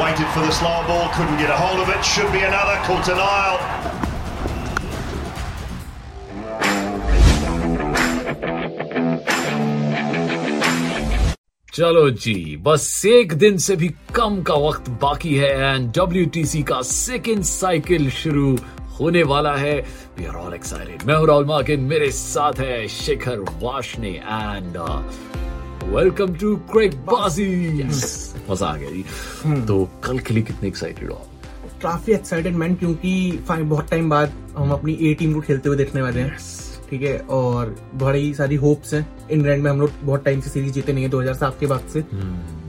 Waited for the slow ball, couldn't get a hold of it. Should be another. Caught an aisle. चलो जी बस एक दिन से भी कम का वक्त बाकी है एंड डब्ल्यूटीसी का सेकेंड साइकिल शुरू होने वाला है वी आर ऑल एक्साइटेड मैं हूँ राहुल मार्किन मेरे साथ है शिखर वाशने एंड वेलकम टू क्रेक बाजी मज़ा आ गया जी। तो कल के लिए कितने एक्साइटेड हो काफ़ी एक्साइटेड मैन क्योंकि बहुत टाइम बाद हम अपनी ए टीम को खेलते हुए देखने वाले हैं। ठीक है? और बड़ी सारी होप्स हैं। इंग्लैंड में हम लोग बहुत टाइम से सीरीज़ जीते नहीं है 2007 के बाद से।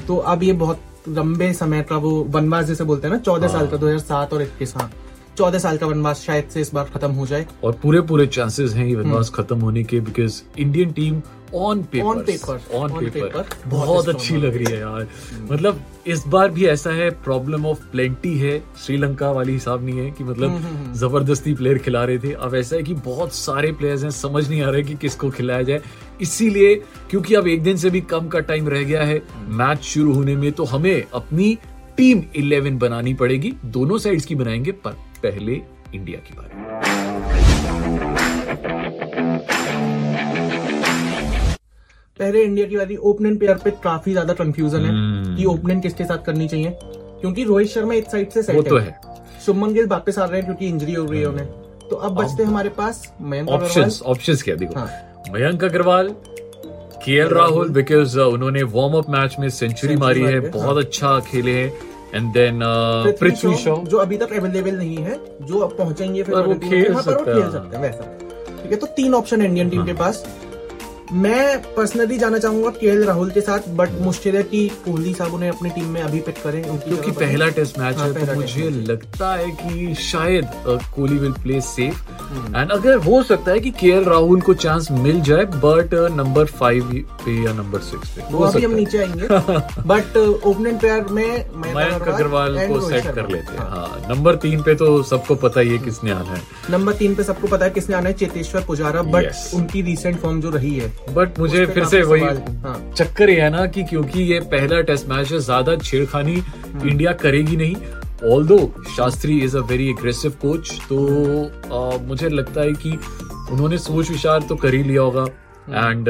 तो अब ये बहुत लंबे समय का वो वनवास जैसे बोलते हैं ना चौदह साल का 2007 और इक्कीस हाँ। चौदह साल का वनवास शायद से इस बार खत्म हो जाए। और पूरे पूरे चांसेस हैं ये वनवास खत्म होने के because Indian team on paper On paper, on paper बहुत अच्छी लग रही है यार। मतलब इस बार भी ऐसा है प्रॉब्लम ऑफ़ प्लेंटी है। श्रीलंका वाली हिसाब नहीं है कि मतलब ज़बरदस्ती प्लेयर खिला रहे थे। अब ऐसा है कि बहुत सारे प्लेयर्स हैं समझ नहीं आ रहे कि किसको खिलाया जाए। इसीलिए क्योंकि अब एक दिन से भी कम का टाइम रह गया है मैच शुरू होने में तो हमें अपनी टीम 11 बनानी पड़ेगी। दोनों साइड्स की बनाएँगे पर पहले इंडिया की बारी। पहले इंडिया की बारी। ओपनिंग पेयर पे काफ़ी ज़्यादा कंफ्यूजन है कि ओपनिंग किसके साथ करनी चाहिए। क्योंकि रोहित शर्मा एक साइड से सेट वो तो है। शुभमन गिल वापस आ रहे हैं क्योंकि इंजरी हो गई है उन्हें। तो अब बचते हैं हमारे पास मयंक ऑप्शंस ऑप्शंस क्या देखो। हाँ। Mayank Agrawal K L Rahul. Because उन्होंने वार्म अप मैच में सेंचुरी मारी है। मारी है, बहुत अच्छा खेले हैं। एंड देन पृथ्वी शॉ जो अभी तक अवेलेबल नहीं है जो अब पहुँचेंगे फिर वो खेल में, हाँ, सकता है। खेल सकते हैं वैसा। ठीक है तो तीन ऑप्शन है इंडियन टीम के पास। मैं पर्सनली जाना चाहूँगा के राहुल के साथ बट मुश्किल है कि कोहली साहब उन्हें अपनी टीम में अभी पिक करें क्योंकि पर। पहला टेस्ट मैच हाँ, है तो मुझे। लगता है कि शायद Kohli will play safe. And अगर हो सकता है कि के राहुल को चांस मिल जाए बट नंबर फाइव पे या नंबर सिक्स पे वो अभी हम नीचे आएँगे बट ओपनिंग पेयर में मयंक अग्रवाल को सेट कर लेते हैं हाँ। हाँ नंबर तीन पे तो सबको पता ही है किसने आना है नंबर तीन पे सबको पता है किसने आना है चेतेश्वर पुजारा बट उनकी रिसेंट फॉर्म जो रही है बट मुझे फिर से वही हाँ। चक्कर ये है ना कि क्योंकि ये पहला टेस्ट मैच है ज़्यादा छेड़खानी हम्म। इंडिया करेगी नहीं ऑल दो Shastri is a very aggressive coach तो अ, मुझे लगता है कि उन्होंने सोच विचार तो कर ही लिया होगा हम्म। एंड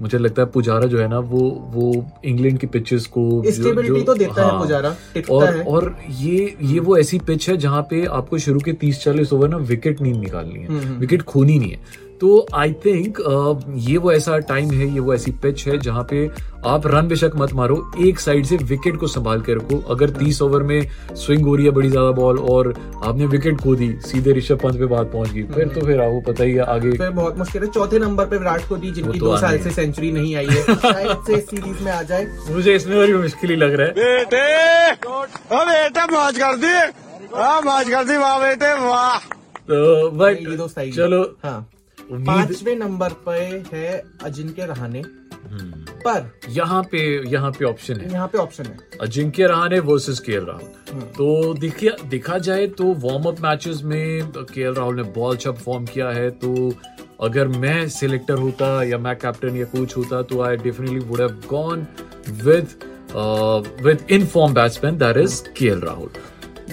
मुझे लगता है पुजारा जो है ना वो वो इंग्लैंड की पिचेस को जो- जो- तो देता हाँ, है। पुजारा और है और ये ये वो ऐसी पिच है जहाँ पे आपको शुरू के 30 40 ओवर ना विकेट नहीं निकालनी हम्म, है विकेट खोनी नहीं है तो आई थिंक ये वो ऐसा टाइम है ये वो ऐसी पिच है जहाँ पे आप रन बेशक मत मारो एक साइड से विकेट को संभाल के रखो। अगर 30 ओवर में स्विंग हो रही है बड़ी ज़्यादा बॉल और आपने विकेट खो दी सीधे ऋषभ पंत पे बात पहुँच गई। फिर तो फिर आपको पता ही है आगे फिर बहुत मुश्किल है। चौथे नंबर पे विराट कोहली जिनकी तो दो साल से सेंचुरी नहीं आई है। शायद से सीरीज़ में आ जाए। मुझे इसमें और भी मुश्किल ही लग रहा है। बेटे ओ बेटा मौज कर दी। मौज कर दी वाह बेटे वाह। तो ये बट चलो हाँ। पांचवे नंबर पे है अजिंक्य रहाने हम्म। पर यहाँ पे यहाँ पे ऑप्शन है। यहाँ पे ऑप्शन है। अजिंक्य रहाने वर्सेस के राहुल। तो देखिए देखा जाए तो वार्म अप मैचेस में के राहुल ने बहुत अच्छा परफॉर्म किया है। तो अगर मैं सिलेक्टर होता या मैं कैप्टन या कोच होता तो I definitely would have gone with with in form batsman that is K Rahul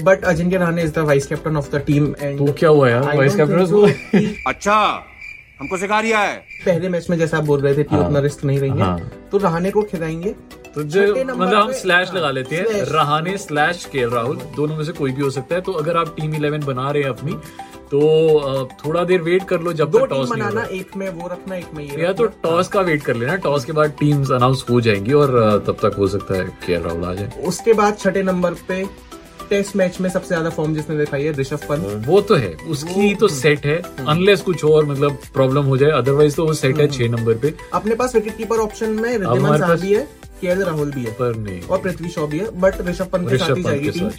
but Ajinkya Rahane is the vice captain of the team and तो क्या हुआ यार? वाइस कैप्टन अच्छा। हमको सिखा रिया है। पहले मैच में जैसा आप बोल रहे थे कि हाँ। उतना रिस्क नहीं रहेंगे हाँ। तो रहाने को खिलाएँगे। तो जो मतलब हम स्लैश लगा लेते हैं। रहाने स्लैश के राहुल दोनों में से कोई भी हो सकता है। तो अगर आप टीम इलेवन बना रहे हैं अपनी तो थोड़ा देर वेट कर लो जब दो तक टॉस नहीं बनाना होगा। एक में वो रखना एक में ये या तो टॉस का वेट कर लेना। टॉस के बाद टीम्स अनाउंस हो जाएँगी और तब तक हो सकता है के राहुल आ जाए। उसके बाद छठे नंबर पे टेस्ट मैच में सबसे ज़्यादा फॉर्म जिसने दिखाई है ऋषभ पंत। वो तो है। उसकी तो सेट है। अनलेस कुछ और मतलब प्रॉब्लम हो जाए। अदरवाइज़ तो वो सेट है छह नंबर पे। अपने पास विकेट कीपर ऑप्शन में रिद्धिमान शाह भी है केएल राहुल भी है। पर नहीं। और पृथ्वी शॉ भी है बट ऋषभ पंत के साथ ही जाएगी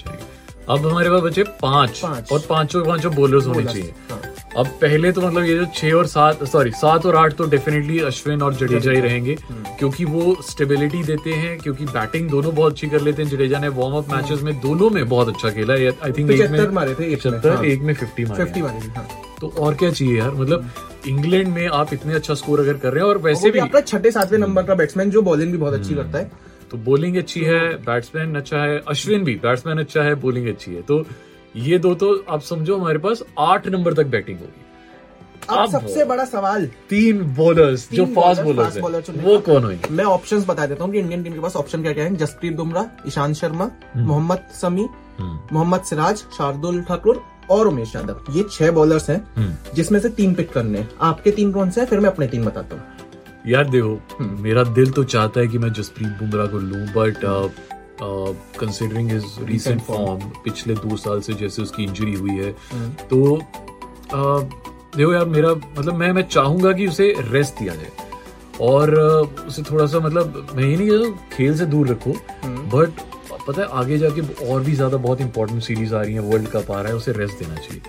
अब हमारे पास बचे पाँच। और पाँचों पाँचों बॉलर्स होने चाहिए। हाँ। अब पहले तो मतलब ये जो छह और सात सॉरी सात और आठ तो डेफिनेटली अश्विन और जडेजा ही रहेंगे हम्म। क्योंकि वो स्टेबिलिटी देते हैं क्योंकि बैटिंग दोनों बहुत अच्छी कर लेते हैं। जडेजा ने वार्म अप मैचेस में दोनों में बहुत अच्छा खेला है। आई थिंक एक में मारे थे एक में, पचहत्तर हाँ। एक में फिफ्टी मारे फिफ्टी मारे हाँ। तो और क्या चाहिए यार? मतलब इंग्लैंड में आप इतने अच्छा स्कोर अगर कर रहे हैं और वैसे भी भी आपका छठे सातवें नंबर का बैट्समैन जो बॉलिंग भी बहुत अच्छी करता है। तो बॉलिंग अच्छी है बैट्समैन अच्छा है अश्विन भी बैट्समैन अच्छा है बॉलिंग अच्छी है। तो ये दो तो आप समझो हमारे पास आठ नंबर तक बैटिंग होगी। अब सबसे बड़ा सवाल। तीन बॉलर्स जो फास्ट बॉलर्स हैं वो कौन होंगे? मैं ऑप्शंस बता देता हूँ कि इंडियन टीम के पास ऑप्शन क्या क्या है? जसप्रीत बुमराह ईशांत शर्मा मोहम्मद समी मोहम्मद सिराज शार्दुल ठाकुर और उमेश यादव। ये छह बॉलर्स हैं जिसमें से तीन पिक करने हैं। आपके तीन कौन से हैं? फिर मैं अपने तीन बताता हूँ। यार देखो मेरा दिल तो चाहता है कि मैं जसप्रीत बुमराह को लूँ but considering his recent form पिछले दो साल से जैसे उसकी इंजरी हुई है तो uh, देखो यार मेरा मतलब मैं मैं चाहूँगा कि उसे रेस्ट दिया जाए। और uh, उसे थोड़ा सा मतलब मैं ये नहीं कहता खेल से दूर रखो। बट पता है आगे जाके और भी ज़्यादा बहुत इंपॉर्टेंट सीरीज़ आ रही है वर्ल्ड कप आ रहा है उसे रेस्ट देना चाहिए।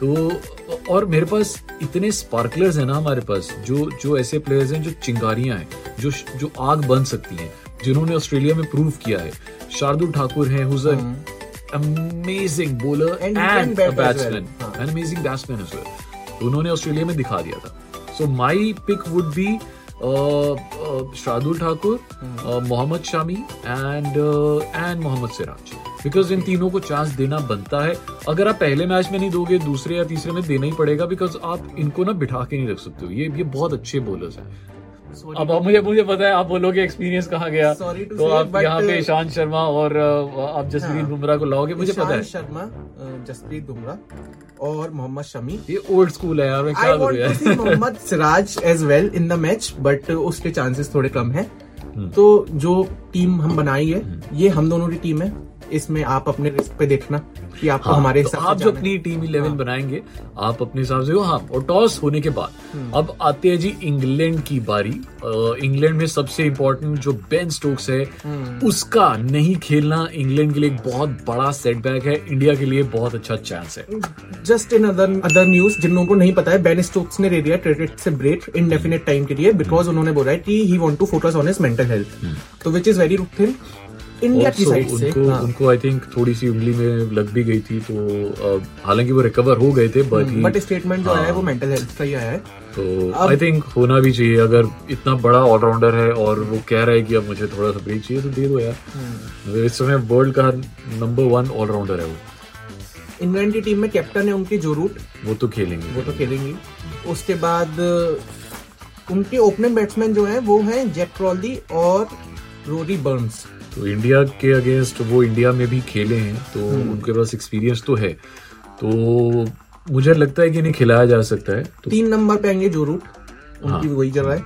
तो और मेरे पास इतने स्पार्कलर्स हैं ना हमारे पास जो जो ऐसे प्लेयर्स हैं जो चिंगारियाँ हैं जो जो आग बन सकती हैं। जिन्होंने ऑस्ट्रेलिया में प्रूव किया है। शार्दुल ठाकुर हैं who's amazing bowler and. Batsman हाँ। एन अमेजिंग बैट्समैन वेल उन्होंने ऑस्ट्रेलिया में दिखा दिया था। So my pick would be Shardul Thakur Mohammed Shami and and Mohammed Siraj. Because इन तीनों को चांस देना बनता है। अगर आप पहले मैच में नहीं दोगे दूसरे या तीसरे में देना ही पड़ेगा बिकॉज़ आप इनको ना बिठा के नहीं रख सकते हो। ये ये बहुत अच्छे बॉलर्स हैं। अब आप मुझे मुझे पता है आप बोलोगे एक्सपीरियंस कहाँ गया? Sorry to तो say, आप यहाँ पे uh, ईशांत शर्मा और uh, आप जसप्रीत हाँ। बुमराह को लाओगे मुझे पता है। शर्मा जसप्रीत बुमराह और मोहम्मद शमी। ये ओल्ड स्कूल है यार मैं क्या यार? Mohammed Siraj as well in the match but उसके चांसेस थोड़े कम हैं। हम्म। तो जो टीम हम बनाई है ये हम दोनों की टीम है। इसमें आप अपने रिस्क पे देखना कि आपको हाँ, हमारे तो आप जो अपनी टीम इलेवन हाँ। बनाएँगे आप अपने हिसाब से हाँ और टॉस होने के बाद। हम्म। अब आते हैं जी इंग्लैंड की बारी। इंग्लैंड में सबसे इम्पोर्टेंट जो बेन स्टोक्स है हम्म। उसका नहीं खेलना इंग्लैंड के लिए एक बहुत बड़ा सेटबैक है। इंडिया के लिए बहुत अच्छा चांस है। Just in other other news जिन लोगों को नहीं पता है बेन स्टोक्स ने ले लिया क्रेडिट से ब्रेक इनडेफिनेट टाइम के लिए बिकॉज़ उन्होंने बोला है कि he want to focus on his mental health तो which is very routine India की साइड से उनको हाँ। उनको आई थिंक थोड़ी सी उंगली में लग भी गई थी तो हालाँकि वो रिकवर हो गए थे बट बट स्टेटमेंट जो आया है वो हाँ। मेंटल हेल्थ का ही आया है। तो आई थिंक होना भी चाहिए। अगर इतना बड़ा ऑलराउंडर है और वो कह रहा है कि अब मुझे थोड़ा सा ब्रेक चाहिए तो दे दो यार। मतलब इस समय वर्ल्ड का नंबर वन ऑलराउंडर है वो। इंग्लैंड की टीम में कैप्टन है उनकी जो रूट वो तो खेलेंगे। वो तो खेलेंगी। उसके बाद उनके ओपनिंग बैट्समैन जो है वो है जेक क्रॉली और रोरी बर्न्स तो इंडिया के अगेंस्ट वो इंडिया में भी खेले हैं तो हम्म। उनके पास एक्सपीरियंस तो है। तो मुझे लगता है कि इन्हें खिलाया जा सकता है। तो तीन नंबर पे आएँगे जो रूट उनकी हाँ। वही जगह है।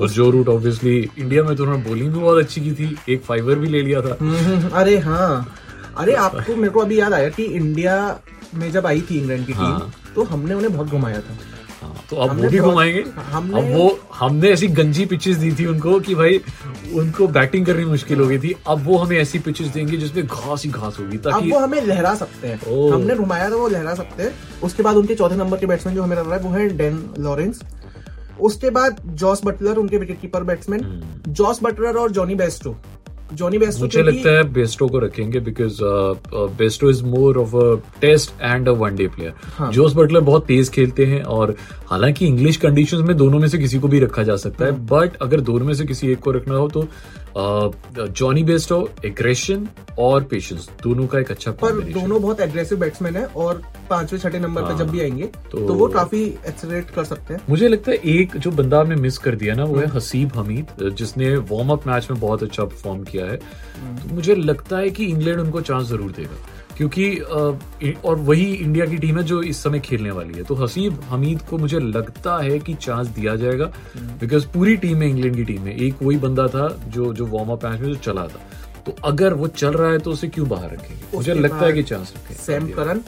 और जो रूट ऑब्वियसली इंडिया में तो उन्होंने बॉलिंग भी बहुत अच्छी की थी। एक फाइवर भी ले लिया था। हम्म, अरे हाँ। अरे आपको मेरे को अभी याद आया कि इंडिया में जब आई थी इंग्लैंड की टीम हाँ। तो हमने उन्हें बहुत घुमाया था। हाँ, तो अब वो भी घुमाएँगे। अब वो हमने ऐसी गंजी पिचेस दी थी उनको कि भाई उनको बैटिंग करनी मुश्किल हो गई थी। अब वो हमें ऐसी पिचेस देंगे जिसमें घास ही घास होगी अब ताकि वो हमें लहरा सकते हैं। हमने घुमाया था वो लहरा सकते हैं। उसके बाद उनके चौथे नंबर के बैट्समैन जो हमें लग रहा है वो है डेन लॉरेंस। उसके बाद जॉस बटलर उनके wicket keeper batsman Jos Buttler और जॉनी बेस्टो। Jonny Bairstow. मुझे लगता है बेस्टो को रखेंगे because Bairstow is more of a test and a one day player Jos Buttler बहुत तेज खेलते हैं और हालाँकि इंग्लिश कंडीशंस में दोनों में से किसी को भी रखा जा सकता है हाँ। बट अगर दोनों में से किसी एक को रखना हो तो जॉनी बेस्टो एग्रेशन और पेशेंस दोनों का एक अच्छा पर दोनों बहुत एग्रेसिव बैट्समैन है और पांचवे छठे नंबर पे हाँ। जब भी आएँगे तो- तो वो काफ़ी एक्सलेट कर सकते हैं। मुझे लगता है एक जो बंदा आपने मिस कर दिया ना वो है हसीब हमीद जिसने वार्म अप मैच में बहुत अच्छा परफॉर्म किया है। तो मुझे लगता है कि इंग्लैंड उनको चांस ज़रूर देगा। क्योंकि और वही इंडिया की टीम है जो इस समय खेलने वाली है। तो हसीब हमीद को मुझे लगता है कि चांस दिया जाएगा बिकॉज़ पूरी टीम है इंग्लैंड की टीम में एक वही बंदा था जो जो वार्म अप मैच में जो चला था। तो अगर वो चल रहा है तो उसे क्यों बाहर रखेंगे? मुझे लगता है कि चांस रखेंगे। सैम करन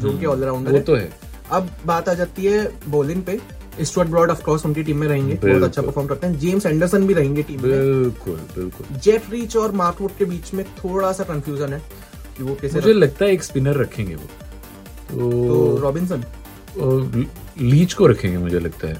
जो। कि ऑलराउंडर वो तो है। अब बात आ जाती है बॉलिंग पे। स्टुअर्ट ब्रॉड ऑफ़ कोर्स उनकी टीम में रहेंगे। बहुत अच्छा परफॉर्म करते हैं। जेम्स एंडरसन भी रहेंगे टीम में। बिल्कुल बिल्कुल। जेफ रीच और मार्क वुड के बीच में थोड़ा सा कंफ्यूजन है। कि वो कैसे मुझे लगता है एक स्पिनर रखेंगे वो। तो तो रॉबिन्सन लीच को रखेंगे मुझे लगता है।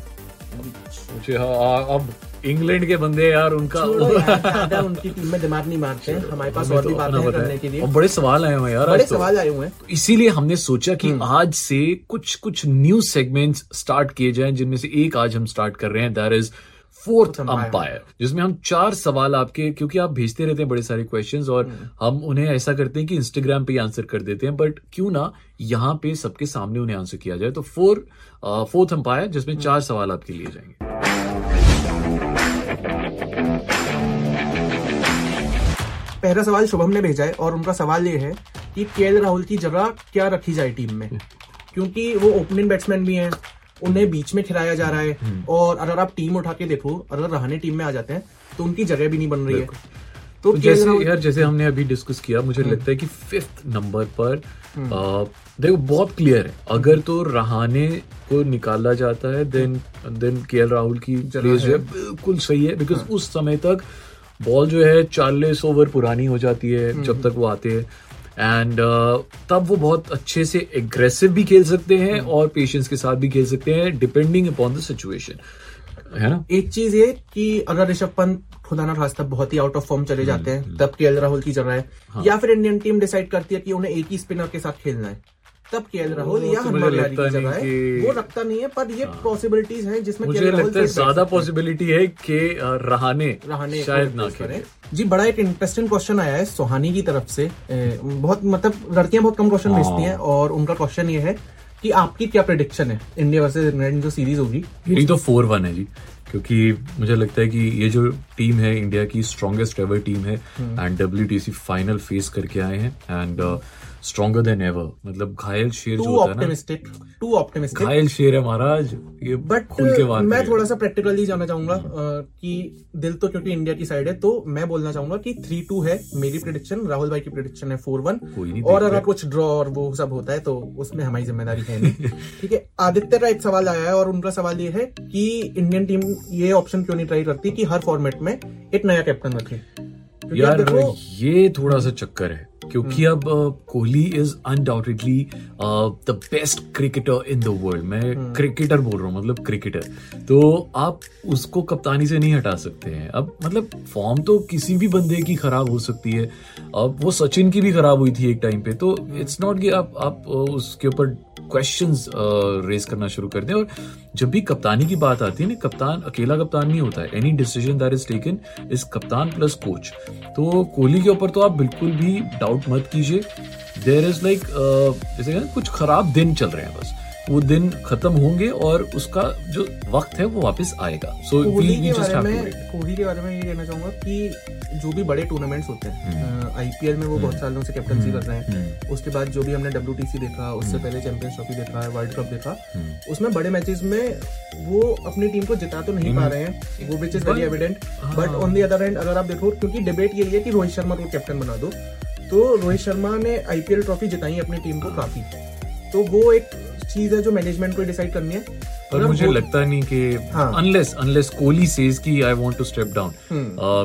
मुझे हाँ, अब इंग्लैंड के बंदे यार उनका यार, उनकी टीम में दिमाग नहीं मारते हैं। हमारे पास और भी तो बातें। करने के लिए। और बड़े सवाल आए हुए हैं यार बड़े तो। सवाल आए हुए हैं। तो इसीलिए हमने सोचा कि हम्म। आज से कुछ कुछ न्यू सेगमेंट्स स्टार्ट किए जाएँ जिनमें से एक आज हम स्टार्ट कर रहे हैं। दैट इज़ फोर्थ अंपायर जिसमें हम चार सवाल आपके क्योंकि आप भेजते रहते हैं बड़े सारे क्वेश्चंस और हम्म। हम उन्हें ऐसा करते हैं कि इंस्टाग्राम पे आंसर कर देते हैं बट क्यों ना यहाँ पे सबके सामने उन्हें आंसर किया जाए। तो फोर फोर्थ अंपायर जिसमें हम्म। चार सवाल आपके लिए जाएँगे। पहला सवाल शुभम ने भेजा है और उनका सवाल ये है कि के राहुल की जगह क्या रखी जाए टीम में? क्योंकि वो ओपनिंग बैट्समैन भी हैं उन्हें बीच में खिलाया जा रहा है। और अगर आप टीम उठा के देखो अगर रहाने टीम में आ जाते हैं तो उनकी जगह भी नहीं बन रही है। तो जैसे यार जैसे हमने अभी डिस्कस किया मुझे हम्म। लगता है कि फिफ्थ नंबर पर आ, देखो बहुत क्लियर है। अगर तो रहाने को निकाला जाता है देन देन के राहुल की प्लेस जो है बिल्कुल सही है बिकॉज़ हाँ। उस समय तक बॉल जो है चालीस ओवर पुरानी हो जाती है हम्म, जब तक वो आते हैं। एंड uh, तब वो बहुत अच्छे से एग्रेसिव भी खेल सकते हैं हम्म। और पेशेंस के साथ भी खेल सकते हैं डिपेंडिंग अपॉन द सिचुएशन है ना? एक चीज़ ये कि अगर ऋषभ पंत खुदा ना खास्ता बहुत ही आउट ऑफ़ फॉर्म चले जाते हैं तब के राहुल की जगह है। हाँ. या फिर इंडियन टीम डिसाइड करती है कि उन्हें एक ही स्पिनर के साथ खेलना है। तब के एल राहुल या तो हनुमान लारी लगता की जगह है वो रखता नहीं है पर ये पॉसिबिलिटीज हैं जिसमें मुझे लगता है ज़्यादा पॉसिबिलिटी है कि रहाने रहाने शायद ना करें। जी बड़ा एक इंटरेस्टिंग क्वेश्चन आया है सोहानी की तरफ़ से बहुत मतलब लड़कियाँ बहुत कम क्वेश्चन हाँ। भेजती हैं और उनका क्वेश्चन ये है कि आपकी क्या प्रिडिक्शन है इंडिया वर्सेज इंग्लैंड जो सीरीज़ होगी मेरी तो फोर वन है जी क्योंकि मुझे लगता है कि ये जो टीम है इंडिया की स्ट्रॉन्गेस्ट एवर टीम है। एंड डब्ल्यूटीसी फाइनल फेस करके आए हैं एंड स्ट्रॉन्गर देन एवर मतलब घायल शेर जो होता है ना टू ऑप्टिमिस्टिक घायल शेर है महाराज ये बट खुल के बात मैं थोड़ा सा प्रैक्टिकली जाना चाहूँगा कि दिल तो क्योंकि इंडिया की साइड है तो मैं बोलना चाहूँगा कि थ्री टू है मेरी प्रिडिक्शन राहुल भाई की प्रिडिक्शन है फोर वन और अगर कुछ ड्रॉ और वो सब होता है तो उसमें हमारी ज़िम्मेदारी है नहीं। ठीक है आदित्य का एक सवाल आया है और उनका सवाल ये है कि इंडियन टीम ये ऑप्शन क्यों नहीं ट्राई करती कि हर फॉर्मेट में एक नया कैप्टन रखे? यार ये थोड़ा सा चक्कर है। क्योंकि हम्म। अब Kohli is undoubtedly the best cricketer in the world मैं हम्म। क्रिकेटर बोल रहा हूँ मतलब क्रिकेटर तो आप उसको कप्तानी से नहीं हटा सकते हैं। अब मतलब फॉर्म तो किसी भी बंदे की खराब हो सकती है। अब वो सचिन की भी खराब हुई थी एक टाइम पे। तो इट्स नॉट कि आप आप उसके ऊपर क्वेश्चंस रेज करना शुरू कर दें। और जब भी कप्तानी की बात आती है ना, कप्तान, अकेला कप्तान नहीं होता है। Any decision that is taken is कप्तान प्लस कोच तो कोहली के ऊपर तो आप बिल्कुल भी डाउट मत कीजिए। देर इज़ लाइक कुछ खराब दिन चल रहे हैं बस। वो दिन खत्म होंगे और उसका जो वक्त है वो वापस आएगा। सो कोहली के बारे में कोहली के बारे में ये कहना चाहूँगा कि जो भी बड़े टूर्नामेंट्स होते हम्म। हैं आईपीएल में वो बहुत सालों से कैप्टनसी कर रहे हैं। उसके बाद जो भी हमने डब्ल्यू देखा उससे हम्म। पहले चैंपियंस ट्रॉफी देखा वर्ल्ड कप देखा उसमें बड़े मैचेस में वो अपनी टीम को जिता तो नहीं पा रहे हैं। वो which is very evident but on the other hand अगर आप देखो क्योंकि डिबेट यही है कि रोहित शर्मा को कैप्टन बना दो तो रोहित शर्मा ने आईपीएल ट्रॉफी जिताई अपनी टीम को काफ़ी। तो वो एक चीज़ है जो मैनेजमेंट को डिसाइड करनी है। पर मुझे लगता नहीं कि हाँ। अनलेस अनलेस कोहली सेज कि I want to step down.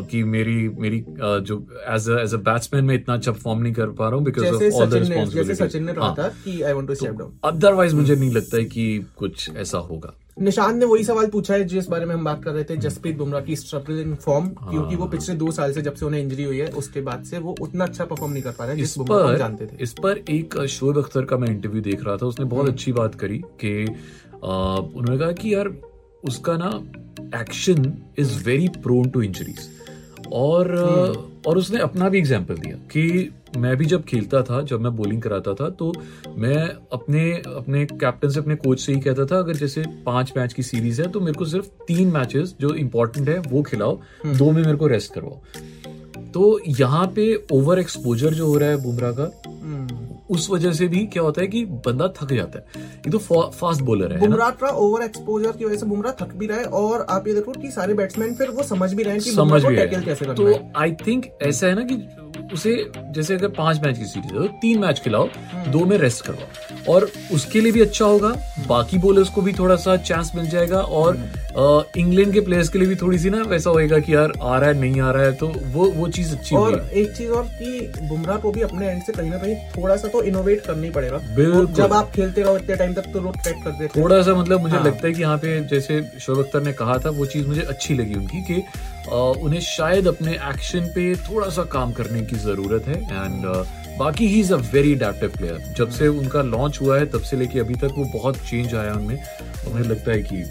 कि मेरी मेरी uh, जो एज एज अ बैट्समैन मैं इतना अच्छा परफॉर्म नहीं कर पा रहा हूँ बिकॉज़ ऑफ़ ऑल द ने जैसे सचिन ने कहा था कि I want to step down otherwise मुझे नहीं लगता है कि कुछ ऐसा होगा। निशान ने वही सवाल पूछा है जिस बारे में हम बात कर रहे थे जसप्रीत बुमराह की स्ट्रगल इन फॉर्म क्योंकि वो पिछले दो साल से जब से उन्हें इंजरी हुई है उसके बाद से वो उतना अच्छा परफॉर्म नहीं कर पा रहे हैं इस जिस पर जानते थे। इस पर एक शोएब अख्तर का मैं इंटरव्यू देख रहा था उसने बहुत अच्छी बात करी कि उन्होंने कहा कि यार उसका ना action is very prone to injuries और uh, और उसने अपना भी एग्ज़ाम्पल दिया कि मैं भी जब खेलता था जब मैं बॉलिंग कराता था तो मैं अपने अपने कैप्टन से अपने कोच से ही कहता था अगर जैसे पाँच मैच की सीरीज़ है तो मेरे को सिर्फ़ तीन मैचेस जो इंपॉर्टेंट है वो खिलाओ। दो में मेरे को रेस्ट करवाओ। तो यहाँ पे ओवर एक्सपोजर जो हो रहा है बुमराह का उस वजह से भी क्या होता है कि बंदा थक जाता है। ये तो फास्ट बॉलर है, बुमराह का ओवर एक्सपोजर की वजह से बुमराह थक भी रहा है और आप ये देखो कि सारे बैट्समैन फिर वो समझ भी रहे हैं कि समझ भी रहे है। कैसे करना तो आई थिंक ऐसा है ना कि उसे जैसे अगर पाँच मैच की सीरीज़ है तो तीन मैच खिलाओ। दो में रेस्ट करवाओ और उसके लिए भी अच्छा होगा बाकी बॉलर्स को भी थोड़ा सा चांस मिल जाएगा और इंग्लैंड के प्लेयर्स के लिए भी थोड़ी सी ना वैसा होएगा कि यार आ रहा है नहीं आ रहा है तो वो वो चीज़ अच्छी और एक चीज़ और कि बुमराह को भी अपने एंड से कहीं ना कहीं थोड़ा सा तो इनोवेट करना ही पड़ेगा बिल्कुल। जब आप खेलते रहो इतने टाइम तक तो लोग ट्रैक कर देते थोड़ा सा मतलब मुझे हाँ। लगता है कि यहाँ पे जैसे शोएब अख्तर ने कहा था वो चीज़ मुझे अच्छी लगी उनकी कि उन्हें शायद अपने एक्शन पे थोड़ा सा काम करने की ज़रूरत है एंड बाकी he is a very adaptive player जब से उनका लॉन्च हुआ है तब से लेके अभी तक वो बहुत चेंज आया उनमें और मुझे लगता है कि अ,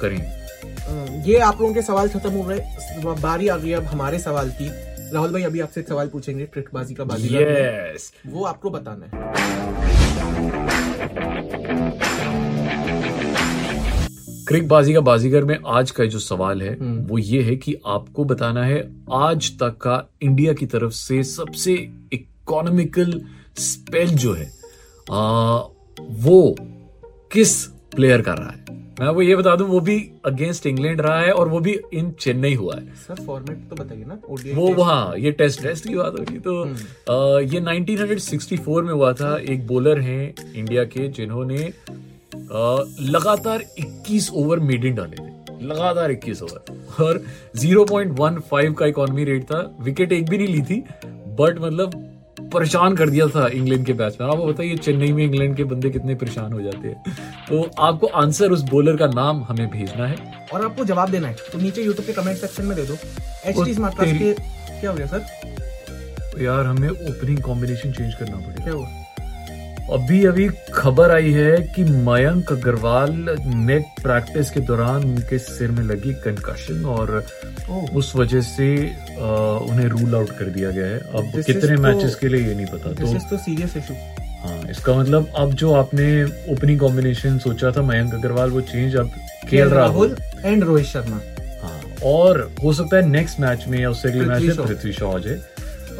करें। ये आप लोगों के सवाल खत्म हो गए बारी आ गई अब हमारे सवाल की। राहुल भाई अभी आपसे एक सवाल पूछेंगे ट्रिकबाजी का में। यस वो आपको बताना है। क्रिक बाजी का बाजीगर में आज का जो सवाल है हम्म। वो ये है कि आपको बताना है आज तक का इंडिया की तरफ़ से सबसे इकोनॉमिकल स्पेल जो है आ, वो किस प्लेयर का रहा है मैं आपको ये बता दूँ वो भी अगेंस्ट इंग्लैंड रहा है और वो भी इन चेन्नई हुआ है सर फॉर्मेट तो बताइए ना वो। वहाँ ये टेस्ट टेस्ट की बात होगी तो आ, ये 1964 में हुआ था एक बॉलर हैं इंडिया के जिन्होंने लगातार 21 ओवर मेडिन डाले थे। लगातार 21 ओवर और 0.15 का इकोनॉमी रेट था। विकेट एक भी नहीं ली थी बट मतलब परेशान कर दिया था इंग्लैंड के बैट्समैन आपको बताइए चेन्नई में इंग्लैंड के बंदे कितने परेशान हो जाते हैं। तो आपको आंसर उस बॉलर का नाम हमें भेजना है। और आपको जवाब देना है तो नीचे यूट्यूब के कमेंट सेक्शन में दे दो। एच क्या हो गया सर यार हमें ओपनिंग कॉम्बिनेशन चेंज करना पड़ेगा। क्या हुआ? अभी अभी खबर आई है कि मयंक अग्रवाल नेट प्रैक्टिस के दौरान उनके सिर में लगी कंकशन और उस वजह से उन्हें रूल आउट कर दिया गया है। अब This कितने तो- मैचेस के लिए ये नहीं पता तो तो सीरियस इशू हाँ इसका मतलब अब जो आपने ओपनिंग कॉम्बिनेशन सोचा था मयंक अग्रवाल वो चेंज अब K L Rahul and Rohit Sharma हाँ और हो सकता है नेक्स्ट मैच में या उससे अगले मैच में। पृथ्वी शॉ आ जाए।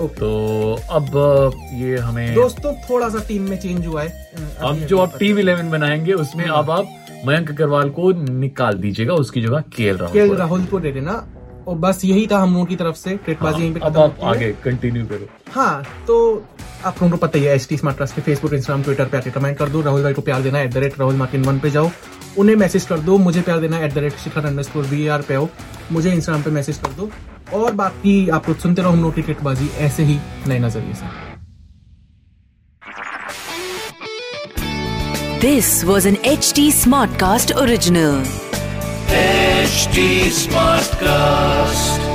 ओके। तो अब ये हमें दोस्तों थोड़ा सा टीम में चेंज हुआ है। अब जो आप टीम इलेवन बनाएँगे उसमें अब आप मयंक अग्रवाल को निकाल दीजिएगा उसकी जगह केएल राहुल केएल को राहुल को दे देना। और बस यही था हम लोगों की तरफ़ से। ट्रेडबाजी यहीं पे हाँ, अब आप आगे कंटिन्यू करो। हाँ तो आप लोगों को पता ही है एच टी स्मार्ट ट्रस्ट के फेसबुक इंस्टाग्राम ट्विटर पे आके कमेंट कर दो। राहुल भाई को प्यार देना at the rate Rahul Martin one पे जाओ। उन्हें मैसेज कर दो मुझे प्यार देना at the rate Shikhar underscore V R पे आओ। मुझे इंस्टाग्राम पे मैसेज कर दो। और बाकी आप लोग सुनते रहो हम लोग क्रिकेट ऐसे ही नए नज़रिए से। This was an H T smart cast original H T smart cast